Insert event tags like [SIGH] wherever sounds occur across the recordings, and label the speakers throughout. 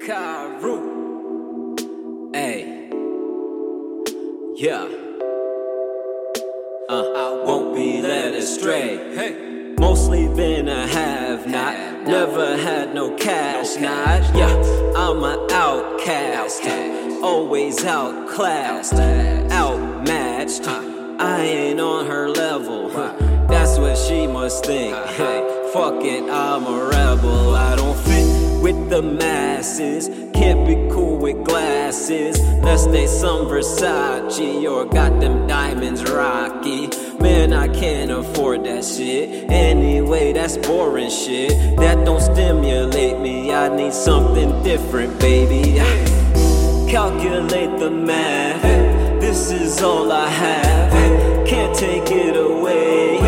Speaker 1: Nkyru. Hey. Yeah. Uh, I won't be led astray.
Speaker 2: Hey.
Speaker 1: Mostly been a have not. Never had no cash, not. Yeah, I'm an outcast. Always outclassed, outmatched. I ain't on her level. That's what she must think. Hey, fuck it, I'm a rebel. I don't fit the masses. Can't be cool with glasses. Unless they some Versace or got them diamonds rocky. Man, I can't afford that shit. Anyway, that's boring shit. That don't stimulate me. I need something different, baby. Calculate the math. This is all I have. Can't take it away.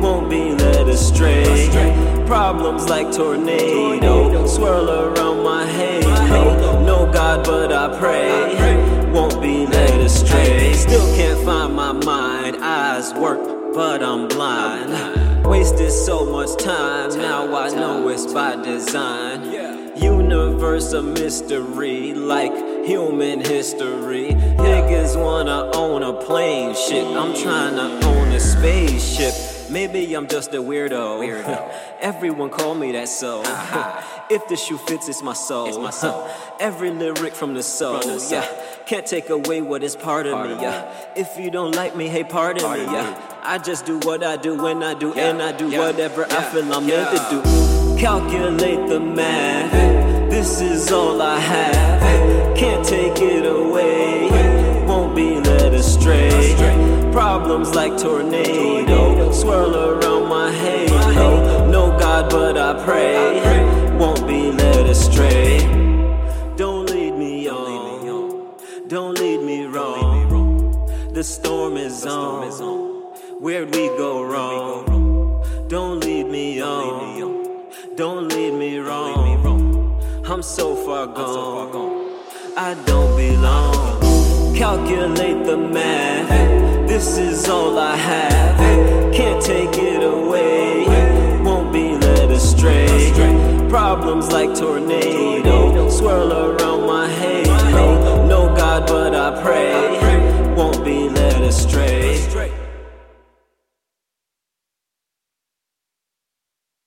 Speaker 1: Won't be led astray. Problems like tornado swirl around my halo. No God, but I pray. Won't be led astray. Still can't find my mind. Eyes work, but I'm blind. Wasted so much time. Now I know it's by design. Universe a mystery, like human history. Niggas wanna own a plane, shit. I'm trying to own a spaceship. Maybe I'm just a weirdo. [LAUGHS] Everyone call me that so. [LAUGHS] if the shoe fits, it's my soul.
Speaker 2: It's my soul. [LAUGHS]
Speaker 1: Every lyric from the soul.
Speaker 2: From the soul.
Speaker 1: Yeah, can't take away what is part of
Speaker 2: Part
Speaker 1: me.
Speaker 2: of
Speaker 1: Yeah, if you don't like me, hey, pardon
Speaker 2: Pardon
Speaker 1: me.
Speaker 2: me.
Speaker 1: Yeah, I just do what I do when I do,
Speaker 2: Yeah,
Speaker 1: and I do
Speaker 2: yeah,
Speaker 1: whatever I feel I'm meant to do. Calculate the math. This is all I have. Can't take it away. Won't be led astray. Problems like tornado swirl around my halo. No God, but I pray. Won't be led astray. Don't lead me on. Don't lead me wrong. The storm is on. Where'd we go wrong? Don't lead me on. Don't lead me wrong. I'm so far gone. I don't belong. Calculate the math. This is all I have. Can't take it away. Won't be led astray. Problems like tornado